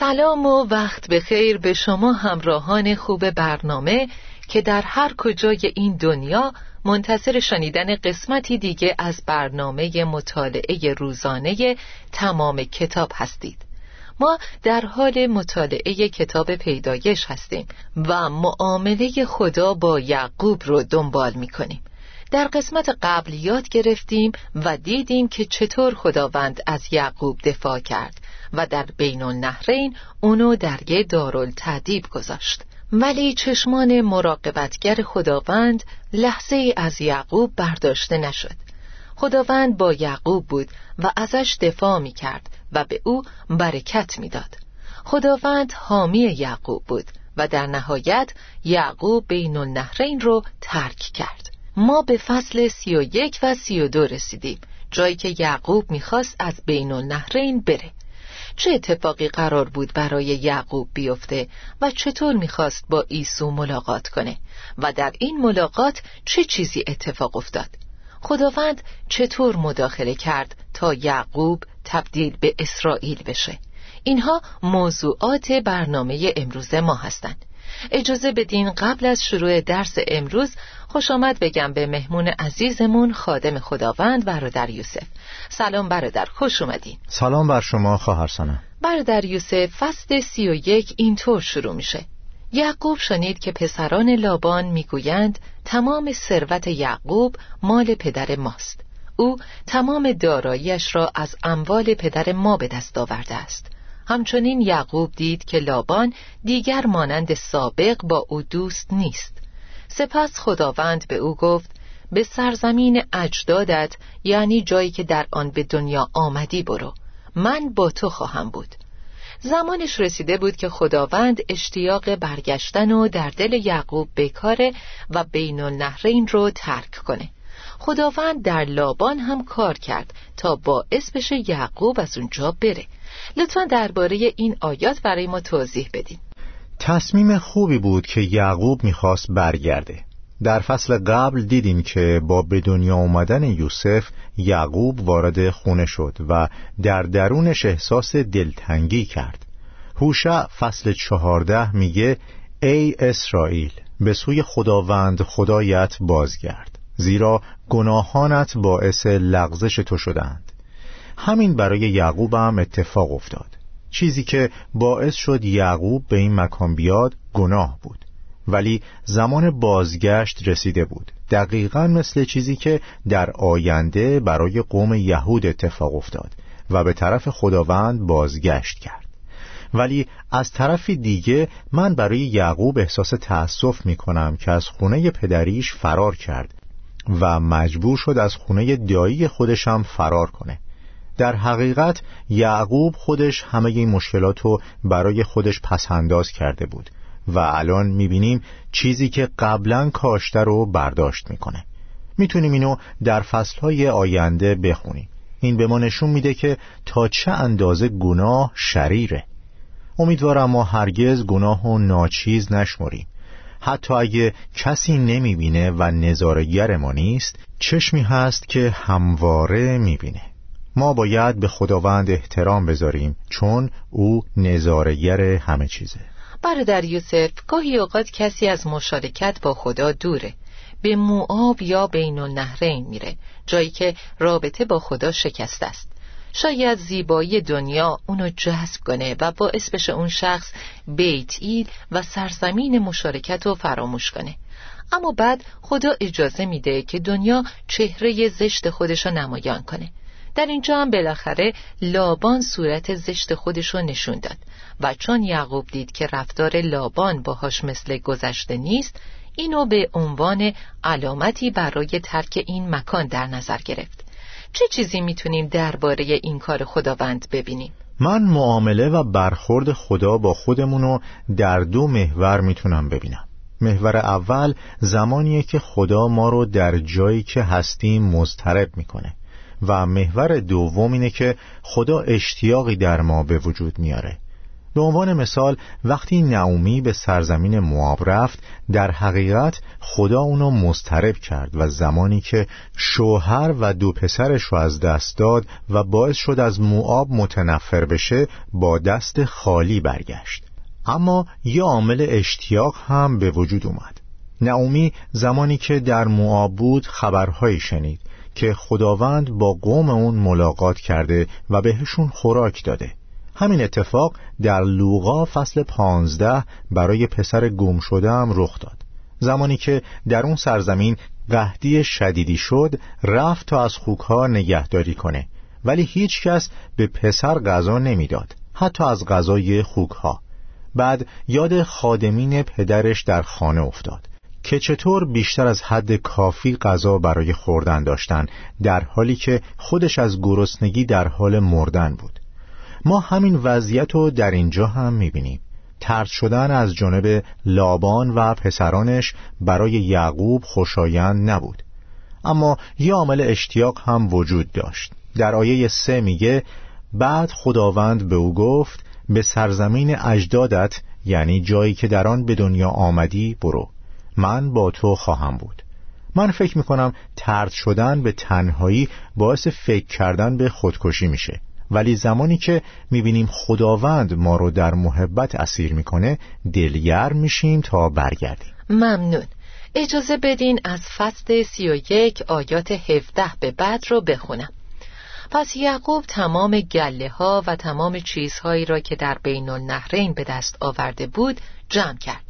سلام و وقت بخیر به شما همراهان خوب برنامه که در هر کجای این دنیا منتظر شنیدن قسمتی دیگه از برنامه مطالعه روزانه تمام کتاب هستید. ما در حال مطالعه کتاب پیدایش هستیم و معامله خدا با یعقوب رو دنبال می کنیم در قسمت قبل یاد گرفتیم و دیدیم که چطور خداوند از یعقوب دفاع کرد. و در بین النهرین اونو درگه دارالتعدیب گذاشت. ولی چشمان مراقبتگر خداوند لحظه از یعقوب برداشته نشد. خداوند با یعقوب بود و ازش دفاع می کرد و به او برکت می‌داد. خداوند حامی یعقوب بود و در نهایت یعقوب بین النهرین رو ترک کرد. ما به فصل سی و یک و سی و دو رسیدیم جایی که یعقوب می‌خواست از بین النهرین بره. چه اتفاقی قرار بود برای یعقوب بیفته و چطور می‌خواست با ایسو ملاقات کنه و در این ملاقات چه چیزی اتفاق افتاد؟ خداوند چطور مداخله کرد تا یعقوب تبدیل به اسرائیل بشه؟ اینها موضوعات برنامه امروز ما هستند. اجازه بدین قبل از شروع درس امروز خوش آمد بگم به مهمون عزیزمون خادم خداوند برادر یوسف. سلام برادر خوش اومدین. سلام بر شما خواهر برادر یوسف فصل سی و یک اینطور شروع میشه. یعقوب شنید که پسران لابان می‌گویند تمام ثروت یعقوب مال پدر ماست. او تمام داراییش را از اموال پدر ما به دست آورده است. همچنین یعقوب دید که لابان دیگر مانند سابق با او دوست نیست. سپس خداوند به او گفت به سرزمین اجدادت یعنی جایی که در آن به دنیا آمدی برو. من با تو خواهم بود. زمانش رسیده بود که خداوند اشتیاق برگشتن و در دل یعقوب بکاره و بین النهرین رو ترک کنه. خداوند در لابان هم کار کرد تا باعث بشه یعقوب از اونجا بره. لطفا درباره این آیات برای ما توضیح بدین. تصمیم خوبی بود که یعقوب می‌خواست برگرده. در فصل قبل دیدیم که با به دنیا آمدن یوسف یعقوب وارد خونه شد و در درونش احساس دلتنگی کرد. هوشع فصل چهارده میگه ای اسرائیل به سوی خداوند خدایت بازگرد زیرا گناهانت باعث لغزش تو شدند. همین برای یعقوب هم اتفاق افتاد. چیزی که باعث شد یعقوب به این مکان بیاد گناه بود. ولی زمان بازگشت رسیده بود. دقیقا مثل چیزی که در آینده برای قوم یهود اتفاق افتاد و به طرف خداوند بازگشت کرد. ولی از طرف دیگه من برای یعقوب احساس تأسف می کنم که از خونه پدریش فرار کرد و مجبور شد از خونه دایی خودشم فرار کنه. در حقیقت یعقوب خودش همه این مشکلات رو برای خودش پسنداز کرده بود و الان می‌بینیم چیزی که قبلا کاشته رو برداشت می‌کنه. می‌تونیم اینو در فصلهای آینده بخونیم. این به ما نشون میده که تا چه اندازه گناه شریره. امیدوارم ما هرگز گناه و ناچیز نشمریم. حتی اگه کسی نمی‌بینه و نظارگر ما نیست چشمی هست که همواره می‌بینه. ما باید به خداوند احترام بذاریم چون او نظارگر همه چیزه. برادر یوسف گاهی اوقات کسی از مشارکت با خدا دوره. به موآب یا بین النهرین میره جایی که رابطه با خدا شکست است. شاید زیبایی دنیا اونو جذب کنه و باعث بشه اون شخص بیت ایل و سرزمین مشارکت رو فراموش کنه. اما بعد خدا اجازه میده که دنیا چهره زشت خودش رو نمایان کنه. در اینجا هم بالاخره لابان صورت زشت خودش رو نشون داد. و چون یعقوب دید که رفتار لابان باهاش مثل گذشته نیست اینو به عنوان علامتی برای ترک این مکان در نظر گرفت. چه چیزی می‌تونیم درباره این کار خداوند ببینیم؟ من معامله و برخورد خدا با خودمونو در دو محور می‌تونم ببینم. محور اول زمانیه که خدا ما رو در جایی که هستیم مضطرب می‌کنه. و محور دوم اینه که خدا اشتیاقی در ما به وجود میاره. به عنوان مثال وقتی نعومی به سرزمین مواب رفت در حقیقت خدا اونو مسترب کرد و زمانی که شوهر و دو پسرش رو از دست داد و باعث شد از مواب متنفر بشه با دست خالی برگشت. اما یه عامل اشتیاق هم به وجود اومد. نعومی زمانی که در مواب بود خبرهایی شنید. که خداوند با قوم اون ملاقات کرده و بهشون خوراک داده. همین اتفاق در لوقا فصل پانزده برای پسر گم شده هم رخ داد. زمانی که در اون سرزمین قهدی شدیدی شد رفت تا از خوکها نگهداری کنه. ولی هیچ کس به پسر غذا نمی‌داد حتی از غذای خوکها. بعد یاد خادمین پدرش در خانه افتاد. که چطور بیشتر از حد کافی غذا برای خوردن داشتن در حالی که خودش از گرسنگی در حال مردن بود. ما همین وضعیت رو در اینجا هم می‌بینیم. ترد شدن از جانب لابان و پسرانش برای یعقوب خوشایند نبود. اما یه عامل اشتیاق هم وجود داشت. در آیه سه میگه بعد خداوند به او گفت به سرزمین اجدادت یعنی جایی که در آن به دنیا آمدی برو. من با تو خواهم بود. من فکر می‌کنم ترد شدن به تنهایی باعث فکر کردن به خودکشی میشه. ولی زمانی که می‌بینیم خداوند ما رو در محبت اسیر می‌کنه دلیر میشیم تا برگردیم. ممنون. اجازه بدین از فصل سی و یک آیات هفته به بعد رو بخونم. پس یعقوب تمام گله ها و تمام چیزهایی را که در بین النهرین به دست آورده بود جمع کرد.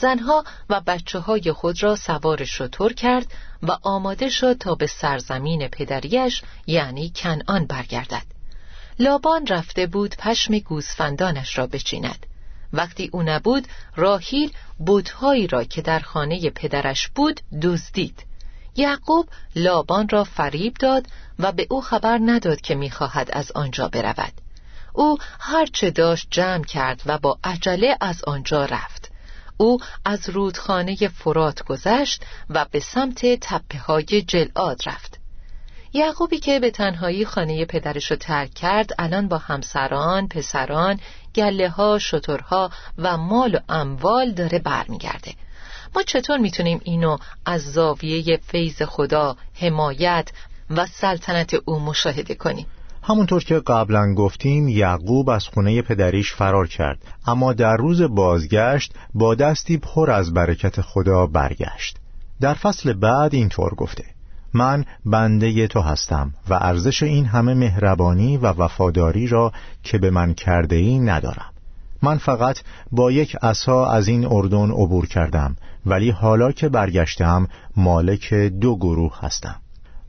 زنها و بچه های خود را سوار شطور کرد و آماده شد تا به سرزمین پدریش یعنی کنعان برگردد. لابان رفته بود پشم گوسفندانش را بچیند. وقتی او نبود راهیل بودهایی را که در خانه پدرش بود دزدید. یعقوب لابان را فریب داد و به او خبر نداد که می‌خواهد از آنجا برود. او هرچه داشت جمع کرد و با عجله از آنجا رفت. او از رودخانه فرات گذشت و به سمت تپه های جلعاد رفت یعقوبی که به تنهایی خانه پدرش رو ترک کرد الان با همسران، پسران، گله ها، شترها و مال و اموال داره برمیگرده ما چطور می‌تونیم اینو از زاویه فیض خدا، حمایت و سلطنت او مشاهده کنیم؟ همونطور که قبلا گفتیم یعقوب از خونه پدریش فرار کرد اما در روز بازگشت با دستی پر از برکت خدا برگشت. در فصل بعد اینطور گفته من بنده تو هستم و ارزش این همه مهربانی و وفاداری را که به من کرده ای ندارم. من فقط با یک عصا از این اردن عبور کردم ولی حالا که برگشتم مالک دو گروه هستم.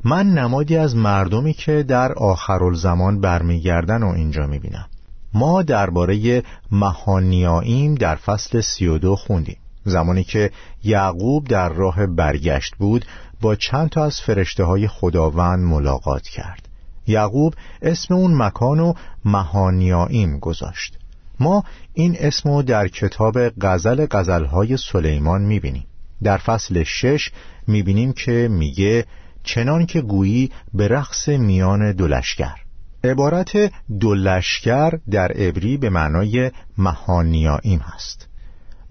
من نمادی از مردمی که در آخرالزمان برمیگردن و اینجا می‌بینم. ما درباره مهانیاییم در فصل سی و دو خوندیم. زمانی که یعقوب در راه برگشت بود با چند تا از فرشته های خداوند ملاقات کرد. یعقوب اسم اون مکان و مهانیائیم گذاشت. ما این اسمو در کتاب غزل غزلهای سلیمان می‌بینیم. در فصل شش می‌بینیم که میگه چنان که گویی به رقص میان دولشگر عبارت دولشگر در عبری به معنای مهانیائیم هست.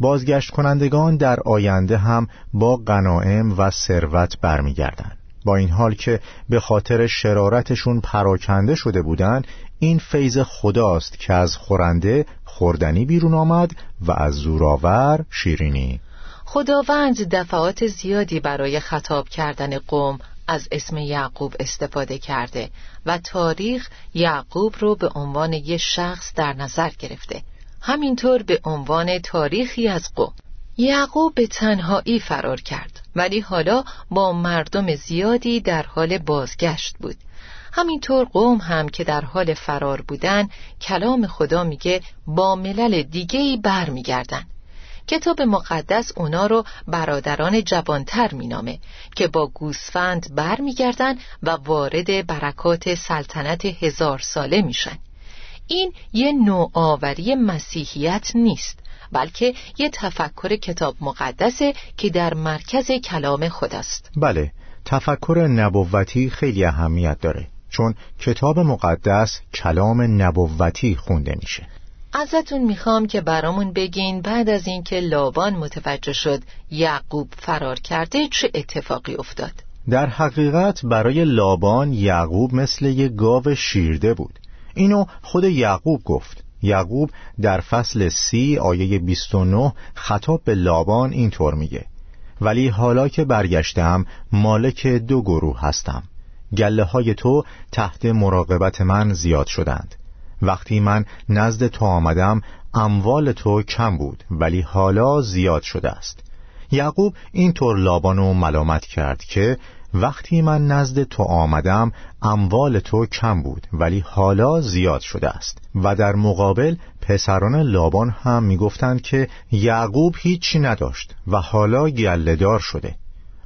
بازگشت کنندگان در آینده هم با غنائم و ثروت برمیگردند. با این حال که به خاطر شرارتشون پراکنده شده بودند این فیض خداست که از خورنده خوردنی بیرون آمد و از زوراور شیرینی. خداوند دفعات زیادی برای خطاب کردن قوم از اسم یعقوب استفاده کرده و تاریخ یعقوب رو به عنوان یک شخص در نظر گرفته. همینطور به عنوان تاریخی از قوم. یعقوب به تنهایی فرار کرد ولی حالا با مردم زیادی در حال بازگشت بود. همینطور قوم هم که در حال فرار بودن کلام خدا میگه با ملل دیگهی برمیگردن. کتاب مقدس اونا رو برادران جوانتر مینامه که با گوسفند برمیگردن و وارد برکات سلطنت هزار ساله میشن. این یه نوآوری مسیحیت نیست بلکه یه تفکر کتاب مقدسه که در مرکز کلام خداست. بله تفکر نبوتی خیلی اهمیت داره چون کتاب مقدس کلام نبوتی خونده میشه. ازتون می‌خوام که برامون بگین بعد از اینکه لابان متوجه شد یعقوب فرار کرده چه اتفاقی افتاد. در حقیقت برای لابان یعقوب مثل یه گاو شیرده بود. اینو خود یعقوب گفت. یعقوب در فصل سی آیه 29 خطاب به لابان اینطور میگه. ولی حالا که برگشتم مالک دو گروه هستم. گله های تو تحت مراقبت من زیاد شدند. وقتی من نزد تو آمدم اموال تو کم بود ولی حالا زیاد شده است. یعقوب اینطور لابانو ملامت کرد که وقتی من نزد تو آمدم اموال تو کم بود ولی حالا زیاد شده است. و در مقابل پسران لابان هم می‌گفتند که یعقوب هیچی نداشت و حالا گلهدار شده.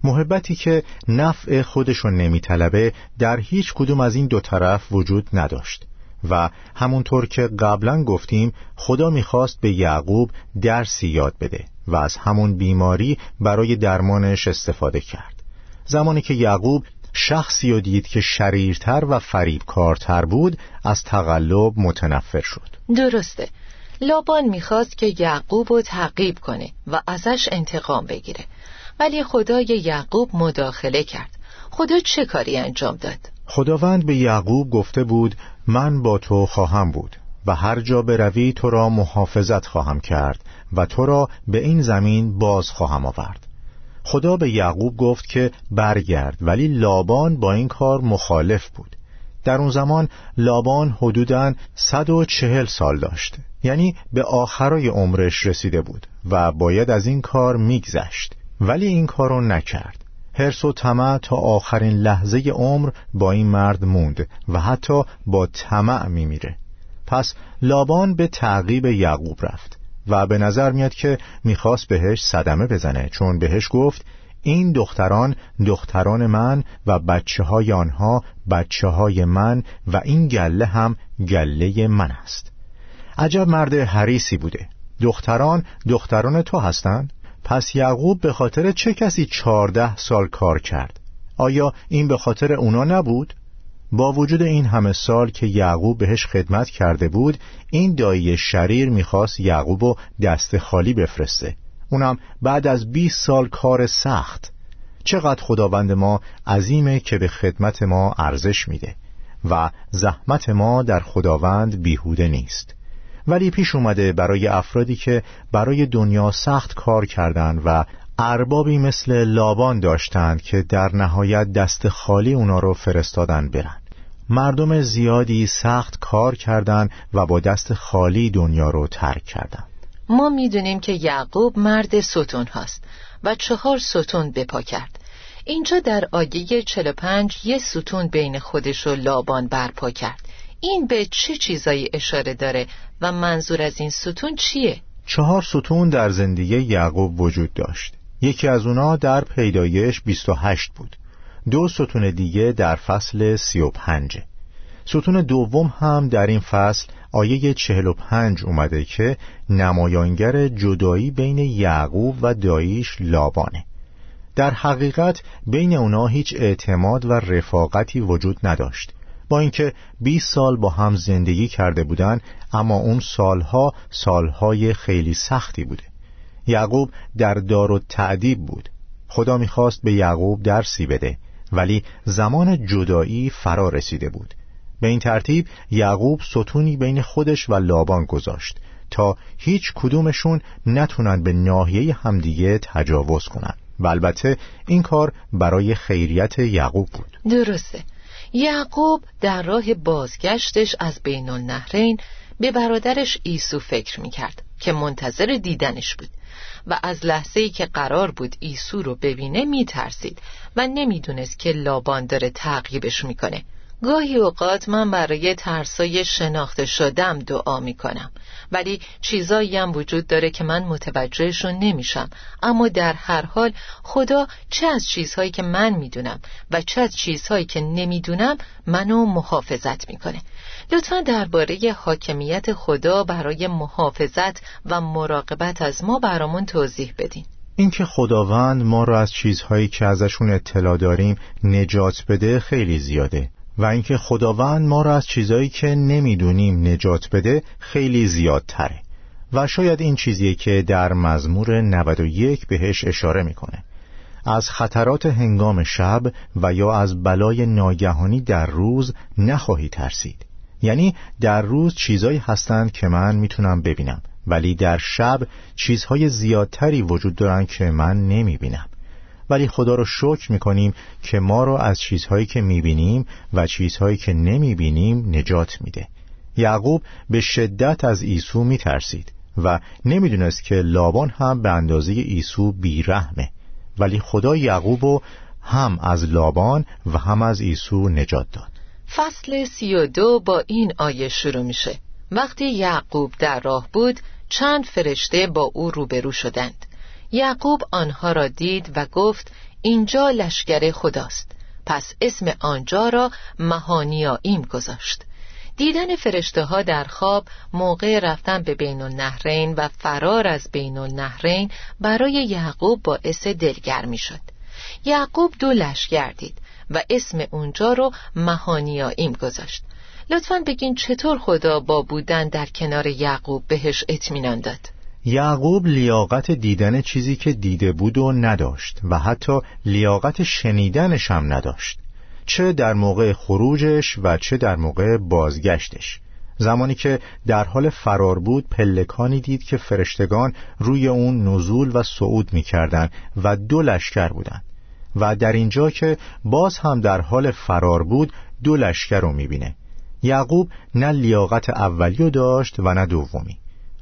محبتی که نفع خودشون نمیطلبه در هیچ کدوم از این دو طرف وجود نداشت. و همونطور که قبلا گفتیم خدا می‌خواست به یعقوب درسی یاد بده و از همون بیماری برای درمانش استفاده کرد. زمانی که یعقوب شخصی رو دید که شریرتر و فریبکارتر بود از تقلب متنفر شد. درسته. لابان می‌خواست که یعقوب رو تعقیب کنه و ازش انتقام بگیره. ولی خدای یعقوب مداخله کرد. خدا چه کاری انجام داد؟ خداوند به یعقوب گفته بود من با تو خواهم بود و هر جا بروی تو را محافظت خواهم کرد و تو را به این زمین باز خواهم آورد. خدا به یعقوب گفت که برگرد ولی لابان با این کار مخالف بود. در اون زمان لابان حدوداً 140 سال داشت. یعنی به آخرای عمرش رسیده بود و باید از این کار میگذشت. ولی این کارو نکرد. هرس و طمع تا آخرین لحظه عمر با این مرد موند و حتی با طمع میمیره. پس لابان به تعقیب یعقوب رفت و به نظر میاد که می‌خواست بهش صدمه بزنه چون بهش گفت این دختران دختران من و بچه های آنها بچه های من و این گله هم گله من است. عجب مرد حریسی بوده. دختران دختران تو هستند پس یعقوب به خاطر چه کسی چهارده سال کار کرد؟ آیا این به خاطر اونا نبود؟ با وجود این همه سال که یعقوب بهش خدمت کرده بود این دایی شریر می‌خواست یعقوب رو دست خالی بفرسته. اونم بعد از 20 سال کار سخت. چقدر خداوند ما عظیمه که به خدمت ما ارزش میده و زحمت ما در خداوند بیهوده نیست. ولی پیش اومده برای افرادی که برای دنیا سخت کار کردند و اربابی مثل لابان داشتند که در نهایت دست خالی اونا رو فرستادن برن. مردم زیادی سخت کار کردند و با دست خالی دنیا رو ترک کردند ما می‌دونیم که یعقوب مرد ستون هست و چهار ستون بپا کرد. اینجا در آیه 45 یه ستون بین خودش و لابان برپا کرد. این به چه چیزایی اشاره داره و منظور از این ستون چیه؟ چهار ستون در زندگی یعقوب وجود داشت. یکی از اونا در پیدایش 28 بود. دو ستون دیگه در فصل 35 ستون دوم هم در این فصل آیه 45 اومده که نمایانگر جدایی بین یعقوب و داییش لابانه. در حقیقت بین اونا هیچ اعتماد و رفاقتی وجود نداشت. با اینکه 20 سال با هم زندگی کرده بودند اما اون سالها سالهای خیلی سختی بوده. یعقوب در دار و تعدیب بود. خدا می‌خواست به یعقوب درسی بده ولی زمان جدایی فرا رسیده بود. به این ترتیب یعقوب ستونی بین خودش و لابان گذاشت تا هیچ کدومشون نتونن به ناحیه همدیگه تجاوز کنن. و البته این کار برای خیریت یعقوب بود. درسته. یعقوب در راه بازگشتش از بین النهرین به برادرش ایسو فکر می‌کرد که منتظر دیدنش بود و از لحظه ای که قرار بود ایسو رو ببینه میترسید و نمی‌دونست که لابان داره تعقیبش می‌کنه. گاهی اوقات من برای ترسای شناخته شدم دعا می‌کنم. ولی چیزایی هم وجود داره که من متوجهشون نمیشم. اما در هر حال خدا چه از چیزهایی که من می‌دونم و چه از چیزهایی که نمی‌دونم منو محافظت می‌کنه. لطفا درباره حاکمیت خدا برای محافظت و مراقبت از ما برامون توضیح بدین. اینکه خداوند ما را از چیزهایی که ازشون اطلاع داریم نجات بده خیلی زیاده. و اینکه خداوند ما را از چیزایی که نمی‌دونیم نجات بده خیلی زیادتره. و شاید این چیزیه که در مزمور 91 بهش اشاره می‌کنه. از خطرات هنگام شب و یا از بلای ناگهانی در روز نخواهی ترسید. یعنی در روز چیزایی هستند که من می‌تونم ببینم ولی در شب چیزهای زیادتری وجود دارن که من نمی‌بینم. ولی خدا رو شکر می‌کنیم که ما رو از چیزهایی که می‌بینیم و چیزهایی که نمی‌بینیم نجات میده. یعقوب به شدت از ایسو میترسید و نمی‌دونست که لابان هم به اندازه ایسو بیرحمه. ولی خدا یعقوب رو هم از لابان و هم از ایسو نجات داد. فصل سی و دو با این آیه شروع میشه. وقتی یعقوب در راه بود چند فرشته با او روبرو شدند. یعقوب آنها را دید و گفت اینجا لشکر خداست. پس اسم آنجا را مهانیائیم گذاشت. دیدن فرشته ها در خواب موقع رفتن به بین النهرین و فرار از بین النهرین برای یعقوب باعث دلگرمی شد یعقوب دو لشکر دید و اسم اونجا رو مهانیائیم گذاشت. لطفا بگین چطور خدا با بودن در کنار یعقوب بهش اطمینان داد. یعقوب لیاقت دیدن چیزی که دیده بود و نداشت و حتی لیاقت شنیدنش هم نداشت. چه در موقع خروجش و چه در موقع بازگشتش. زمانی که در حال فرار بود پلکانی دید که فرشتگان روی اون نزول و صعود می‌کردند و دو لشکر بودند. و در اینجا که باز هم در حال فرار بود دو لشکر رو می‌بینه. یعقوب نه لیاقت اولی داشت و نه دومی.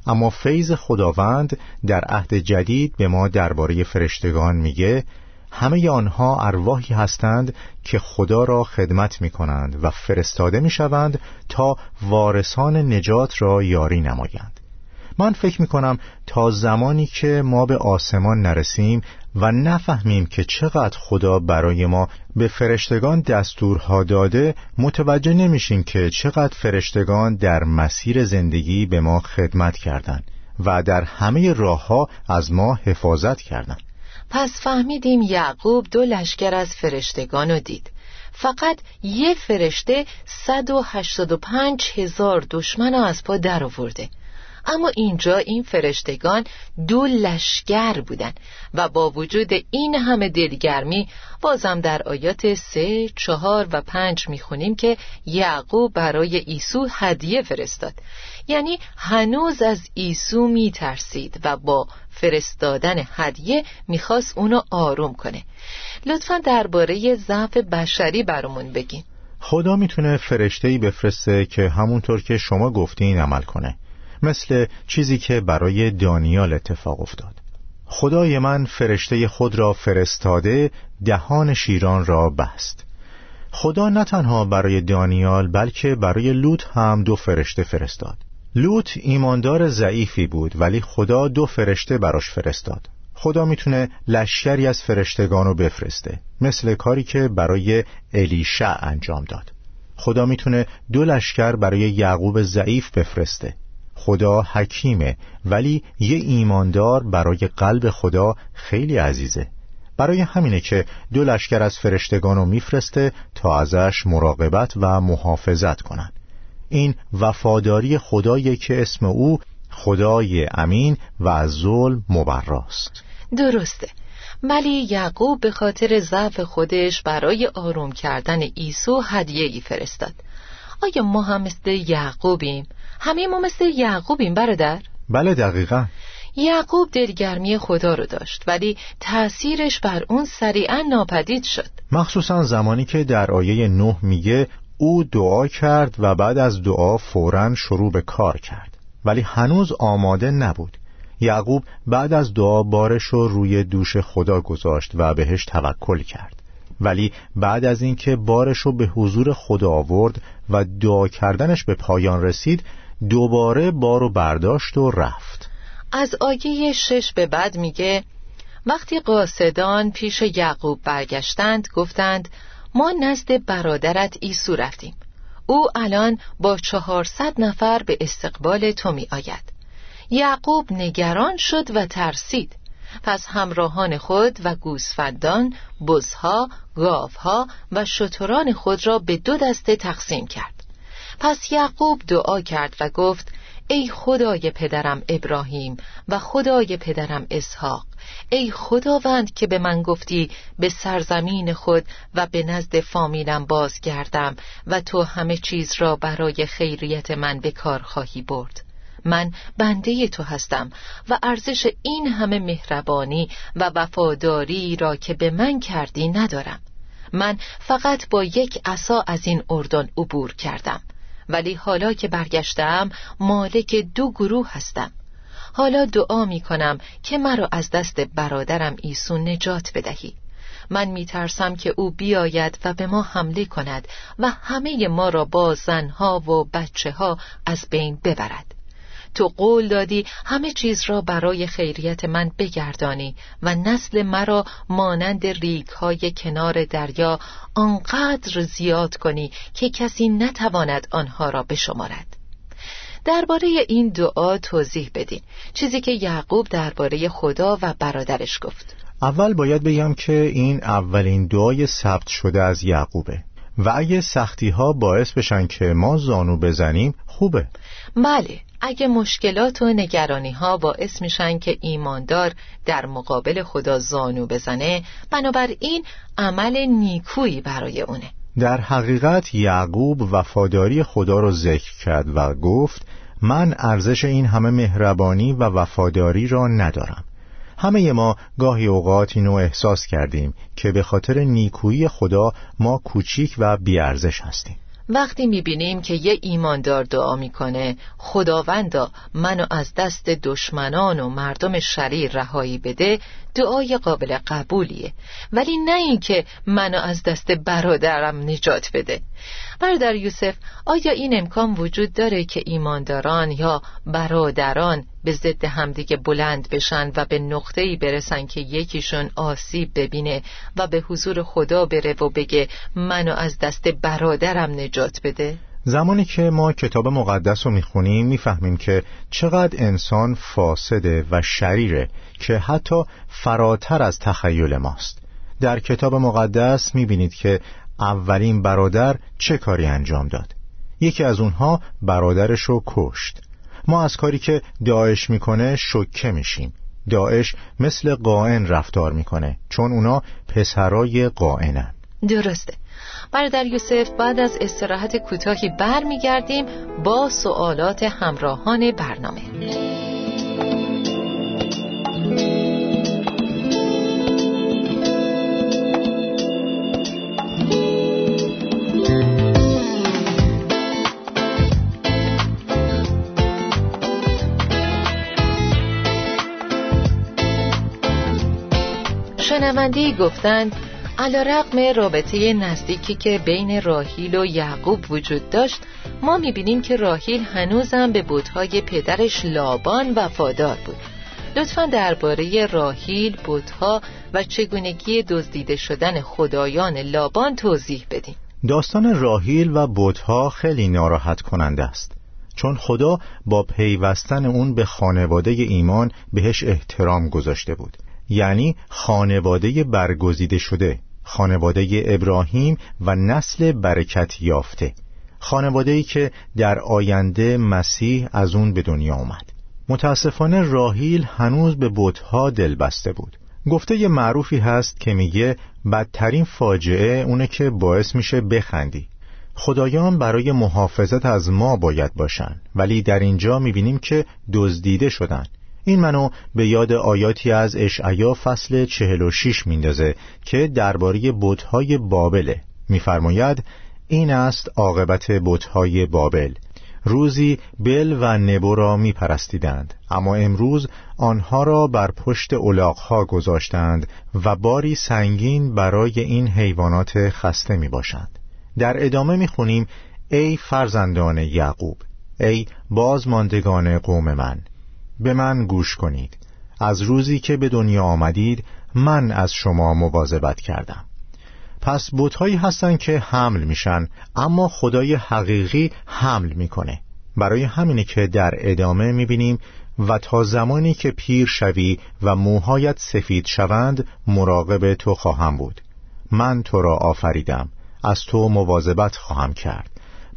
اما فیض خداوند در عهد جدید به ما درباره فرشتگان میگه همه آنها ارواحی هستند که خدا را خدمت می کنند و فرستاده می شوند تا وارثان نجات را یاری نمایند. من فکر می کنم تا زمانی که ما به آسمان نرسیم و نفهمیم که چقدر خدا برای ما به فرشتگان دستورها داده متوجه نمیشیم که چقدر فرشتگان در مسیر زندگی به ما خدمت کردند و در همه راهها از ما حفاظت کردند. پس فهمیدیم یعقوب دو لشکر از فرشتگان رو دید. فقط یه فرشته 185 هزار دشمن از پا در آورده. اما اینجا این فرشتگان دو لشگر بودند و با وجود این همه دلگرمی بازم در آیات سه، چهار و پنج می‌خونیم که یعقوب برای ایسو هدیه فرستاد. یعنی هنوز از ایسو میترسید و با فرستادن هدیه می‌خواست اونو آروم کنه. لطفا درباره ضعف بشری برامون بگین. خدا می‌تونه فرشته بفرسته که همونطور که شما گفتین عمل کنه. مثل چیزی که برای دانیال اتفاق افتاد. خدای من فرشته خود را فرستاده دهان شیران را بست. خدا نه تنها برای دانیال بلکه برای لوط هم دو فرشته فرستاد. لوط ایماندار ضعیفی بود ولی خدا دو فرشته براش فرستاد. خدا می‌تونه لشکری از فرشتگان رو بفرسته مثل کاری که برای الیشع انجام داد. خدا می‌تونه دو لشکر برای یعقوب ضعیف بفرسته. خدا حکیمه ولی یه ایماندار برای قلب خدا خیلی عزیزه برای همینه که دو لشکر از فرشتگان رو میفرسته تا ازش مراقبت و محافظت کنند. این وفاداری خدایی که اسم او خدای امین و از ظلم مبراست درسته ولی یعقوب به خاطر ضعف خودش برای آروم کردن عیسی هدیه ای فرستاد آیا ما هم مثل یعقوبیم؟ همه ما مثل یعقوبیم برادر؟ بله دقیقا. یعقوب دلگرمی خدا رو داشت ولی تأثیرش بر اون سریعا ناپدید شد. مخصوصا زمانی که در آیه نه میگه او دعا کرد و بعد از دعا فورا شروع به کار کرد. ولی هنوز آماده نبود. یعقوب بعد از دعا بارش رو روی دوش خدا گذاشت و بهش توکل کرد. ولی بعد از اینکه بارش رو به حضور خدا آورد و دعا کردنش به پایان رسید دوباره بارو برداشت و رفت. از آیه شش به بعد میگه وقتی قاصدان پیش یعقوب برگشتند گفتند ما نزد برادرت ایسو رفتیم. او الان با چهارصد نفر به استقبال تو می آید. یعقوب نگران شد و ترسید. پس همراهان خود و گوسفندان، بزها، گاوها و شتران خود را به دو دسته تقسیم کرد. پس یعقوب دعا کرد و گفت ای خدای پدرم ابراهیم و خدای پدرم اسحاق ای خداوند که به من گفتی به سرزمین خود و به نزد فامیلم بازگردم و تو همه چیز را برای خیریت من به کار خواهی برد. من بنده تو هستم و ارزش این همه مهربانی و وفاداری را که به من کردی ندارم. من فقط با یک عصا از این اردن عبور کردم. ولی حالا که برگشتم مالک دو گروه هستم. حالا دعا می کنم که مرا از دست برادرم ایسون نجات بدهی. من می ترسم که او بیاید و به ما حمله کند و همه ما را با زنها و بچه ها از بین ببرد. تو قول دادی همه چیز را برای خیریت من بگردانی و نسل مرا مانند ریک های کنار دریا آنقدر زیاد کنی که کسی نتواند آنها را بشمارد. درباره این دعا توضیح بدین. چیزی که یعقوب درباره خدا و برادرش گفت. اول باید بگم که این اولین دعای ثبت شده از یعقوبه. و اگه سختی ها باعث بشن که ما زانو بزنیم خوبه. بله اگه مشکلات و نگرانی ها باعث میشن که ایماندار در مقابل خدا زانو بزنه بنابراین عمل نیکویی برای اونه. در حقیقت یعقوب وفاداری خدا را ذکر کرد و گفت من ارزش این همه مهربانی و وفاداری را ندارم. همه ما گاهی اوقات اینو احساس کردیم که به خاطر نیکویی خدا ما کوچیک و بیارزش هستیم. وقتی می‌بینیم که یه ایماندار دعا می‌کنه خداوندا منو از دست دشمنان و مردم شریر رهایی بده دعای قابل قبولیه. ولی نه اینکه منو از دست برادرم نجات بده. برادر یوسف آیا این امکان وجود داره که ایمانداران یا برادران به ضد همدیگه بلند بشن و به نقطه‌ای برسن که یکیشون آسیب ببینه و به حضور خدا بره و بگه منو از دست برادرم نجات بده؟ زمانی که ما کتاب مقدس رو می‌خونیم می‌فهمیم که چقدر انسان فاسده و شریره که حتی فراتر از تخیل ماست. در کتاب مقدس می‌بینید که اولین برادر چه کاری انجام داد. یکی از اونها برادرش رو کشت. ما از کاری که داعش می‌کنه شکه میشیم. داعش مثل قائن رفتار می‌کنه چون اونا پسرای قائنن درسته. برادر یوسف بعد از استراحت کوتاهی برمیگردیم با سوالات همراهان برنامه. شنوندی گفتند علا رقم رابطه نزدیکی که بین راهیل و یعقوب وجود داشت ما می‌بینیم که راهیل هنوزم به بودهای پدرش لابان وفادار بود. لطفا درباره راهیل بودها و چگونگی دزدیده شدن خدایان لابان توضیح بدیم. داستان راهیل و بودها خیلی ناراحت کننده است. چون خدا با پیوستن اون به خانواده ایمان بهش احترام گذاشته بود. یعنی خانواده برگزیده شده خانواده ابراهیم و نسل برکت یافته. خانواده که در آینده مسیح از اون به دنیا آمد. متاسفانه راهیل هنوز به بتها دل بسته بود. گفته معروفی هست که میگه بدترین فاجعه اونه که باعث میشه بخندی. خدایان برای محافظت از ما باید باشن ولی در اینجا می‌بینیم که دزدیده شدن. این منو به یاد آیاتی از اشعیا فصل چهل و شیش میندازه که درباره بتهای بابله میفرماید این است عاقبت بتهای بابل. روزی بل و نبو را می پرستیدند اما امروز آنها را بر پشت الاغها گذاشتند و باری سنگین برای این حیوانات خسته می باشند در ادامه می خونیم ای فرزندان یعقوب ای بازماندگان قوم من به من گوش کنید. از روزی که به دنیا آمدید من از شما مواظبت کردم. پس بوتهایی هستند که حمل میشن اما خدای حقیقی حمل می‌کنه. برای همینه که در ادامه می‌بینیم و تا زمانی که پیر شوی و موهایت سفید شوند مراقب تو خواهم بود. من تو را آفریدم. از تو مواظبت خواهم کرد.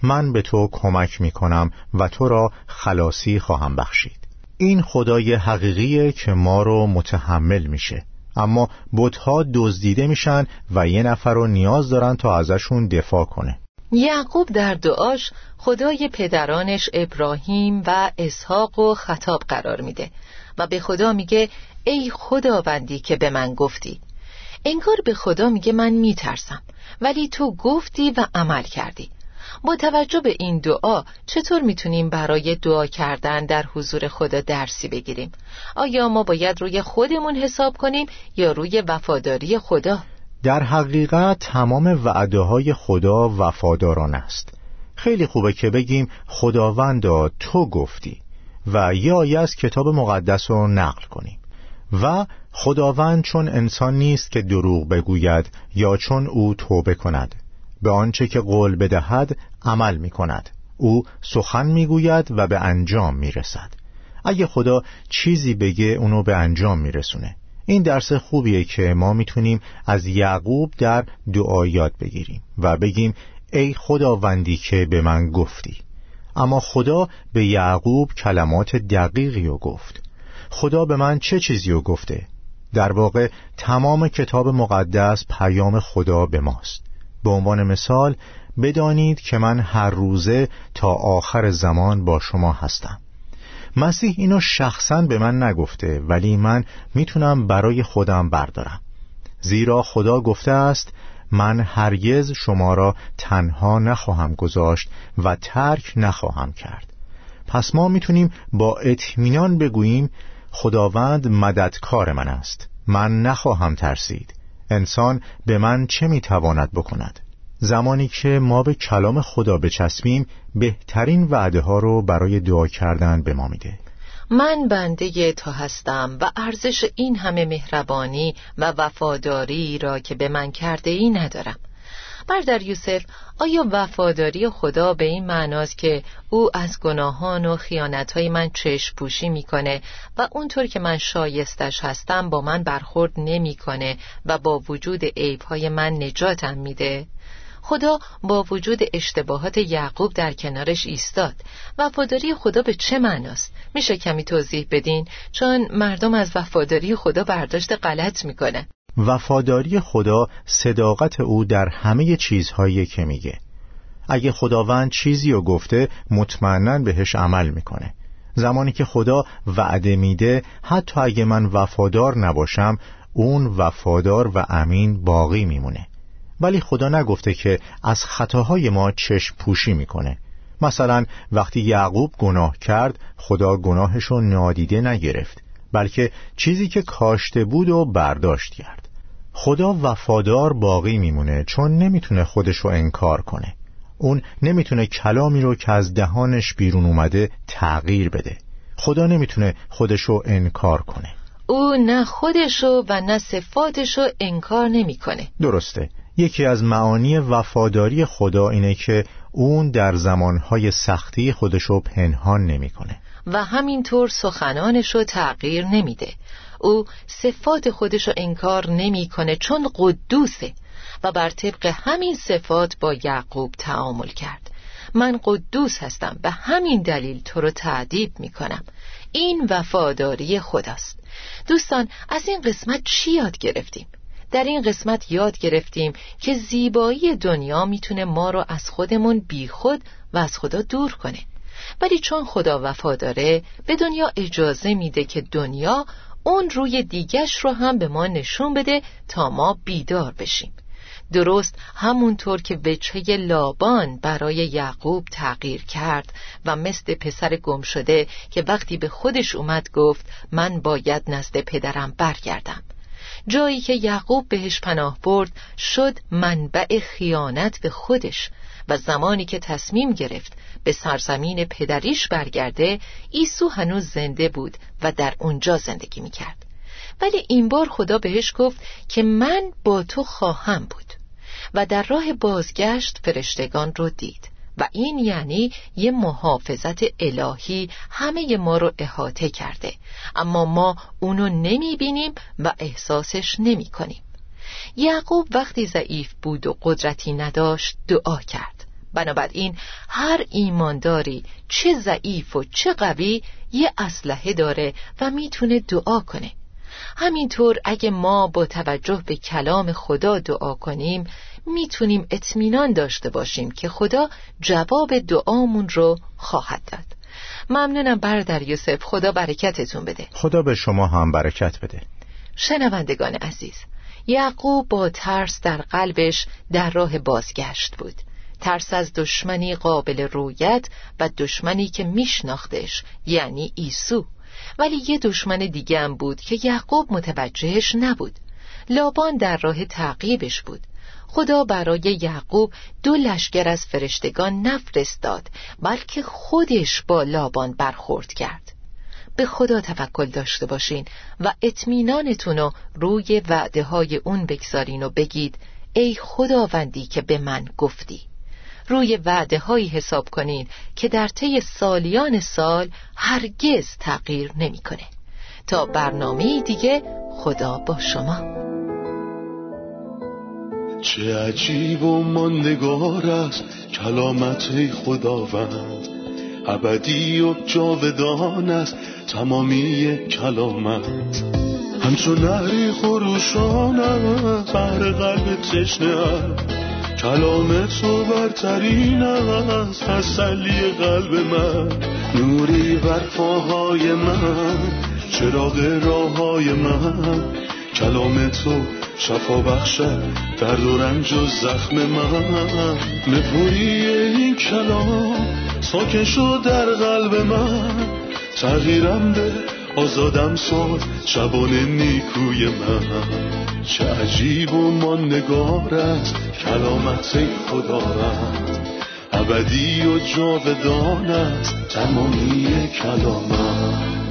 من به تو کمک می‌کنم و تو را خلاصی خواهم بخشید. این خدای حقیقیه که ما رو متحمل میشه. اما بتها دزدیده میشن و یه نفر رو نیاز دارن تا ازشون دفاع کنه. یعقوب در دعاش خدای پدرانش ابراهیم و اسحاق و خطاب قرار میده و به خدا میگه ای خداوندی که به من گفتی. انگار به خدا میگه من میترسم ولی تو گفتی و عمل کردی. با توجه به این دعا چطور می‌تونیم برای دعا کردن در حضور خدا درسی بگیریم؟ آیا ما باید روی خودمون حساب کنیم یا روی وفاداری خدا؟ در حقیقت تمام وعده های خدا وفاداران است خیلی خوبه که بگیم خداوندا تو گفتی و یا آیه از کتاب مقدس رو نقل کنیم و خداوند چون انسان نیست که دروغ بگوید یا چون او توبه کند به آنچه که قول بدهد عمل می کند او سخن می گوید و به انجام می رسد اگه خدا چیزی بگه اونو به انجام می رسونه این درس خوبیه که ما می‌تونیم از یعقوب در دعا یاد بگیریم و بگیم ای خداوندی که به من گفتی. اما خدا به یعقوب کلمات دقیقی رو گفت. خدا به من چه چیزی رو گفته؟ در واقع تمام کتاب مقدس پیام خدا به ماست. به عنوان مثال بدانید که من هر روزه تا آخر زمان با شما هستم. مسیح اینو شخصا به من نگفته ولی من می‌تونم برای خودم بردارم. زیرا خدا گفته است من هرگز شما را تنها نخواهم گذاشت و ترک نخواهم کرد. پس ما می‌تونیم با اطمینان بگوییم خداوند مددکار من است. من نخواهم ترسید. انسان به من چه می‌تواند بکند؟ زمانی که ما به کلام خدا بچسبیم بهترین وعده ها رو برای دعا کردن به ما میده. من بنده تو هستم و ارزش این همه مهربانی و وفاداری را که به من کرده ای ندارم. بردر یوسف آیا وفاداری خدا به این معناست که او از گناهان و خیانتهای من چشم پوشی می‌کنه و اونطور که من شایستش هستم با من برخورد نمی‌کنه و با وجود عیبهای من نجاتم میده؟ خدا با وجود اشتباهات یعقوب در کنارش ایستاد. وفاداری خدا به چه معناست؟ میشه کمی توضیح بدین؟ چون مردم از وفاداری خدا برداشت غلط می‌کنه وفاداری خدا صداقت او در همه چیزهایی که میگه. اگه خداوند چیزی رو گفته مطمئنا بهش عمل می‌کنه. زمانی که خدا وعده میده حتی اگه من وفادار نباشم اون وفادار و امین باقی میمونه. ولی خدا نگفته که از خطاهای ما چشم پوشی می‌کنه. مثلا وقتی یعقوب گناه کرد خدا گناهشو نادیده نگرفت بلکه چیزی که کاشته بود و برداشت کرد. خدا وفادار باقی میمونه چون نمی‌تونه خودشو انکار کنه. اون نمی‌تونه کلامی رو که از دهانش بیرون اومده تغییر بده. خدا نمی‌تونه خودشو انکار کنه. او نه خودشو و نه صفاتشو انکار نمی‌کنه. درسته. یکی از معانی وفاداری خدا اینه که اون در زمانهای سختی خودشو پنهان نمی‌کنه. و همینطور سخنانشو تغییر نمیده. او صفات خودشو انکار نمی‌کنه چون قدوسه و بر طبق همین صفات با یعقوب تعامل کرد. من قدوس هستم به همین دلیل تو رو تعدیب می‌کنم. این وفاداری خداست. دوستان از این قسمت چی یاد گرفتیم؟ در این قسمت یاد گرفتیم که زیبایی دنیا می‌تونه ما رو از خودمون بیخود و از خدا دور کنه. ولی چون خدا وفاداره به دنیا اجازه میده که دنیا اون روی دیگش رو هم به ما نشون بده تا ما بیدار بشیم. درست همونطور که وجهه لابان برای یعقوب تغییر کرد و مثل پسر گم شده که وقتی به خودش اومد گفت من باید نزد پدرم برگردم. جایی که یعقوب بهش پناه برد شد منبع خیانت به خودش. و زمانی که تصمیم گرفت به سرزمین پدریش برگرده ایسو هنوز زنده بود و در اونجا زندگی می‌کرد. ولی این بار خدا بهش گفت که من با تو خواهم بود و در راه بازگشت فرشتگان رو دید و این یعنی یه محافظت الهی همه ما رو احاطه کرده. اما ما اونو نمی بینیم و احساسش نمی کنیم یعقوب وقتی ضعیف بود و قدرتی نداشت دعا کرد. بنابراین هر ایمانداری چه ضعیف و چه قوی یه اسلحه داره و می‌تونه دعا کنه. همینطور اگه ما با توجه به کلام خدا دعا کنیم می‌تونیم اطمینان داشته باشیم که خدا جواب دعامون رو خواهد داد. ممنونم برادر یوسف. خدا برکتتون بده. خدا به شما هم برکت بده. شنوندگان عزیز یعقوب با ترس در قلبش در راه بازگشت بود. ترس از دشمنی قابل رویت و دشمنی که میشناختش یعنی ایسو. ولی یه دشمن دیگه هم بود که یعقوب متوجهش نبود. لابان در راه تعقیبش بود. خدا برای یعقوب دو لشکر از فرشتگان نفرستاد بلکه خودش با لابان برخورد کرد. به خدا توکل داشته باشین و اطمینانتون رو روی وعده های اون بگذارین و بگید ای خداوندی که به من گفتی. روی وعده هایی حساب کنین که در طی سالیان سال هرگز تغییر نمی‌کنه. تا برنامه دیگه خدا با شما. چه عجیب و ماندگار است کلامت خداوند. ابدی و جاودان است تمامی کلامت. همچون نهری خروشان است بر قلب تشنه کلام تو برترین است تسلی قلب من. نوری بر پاهای من چراغ راه های من. کلام تو شفا بخشد درد و رنج و زخم من. نپوری این کلام ساکن شد در قلب من. تغییرم به آزادم ساز شبان نیکوی من. چه عجیب و ماندگارت کلامت خداوند ابدی و جاودانت تمامی کلامت.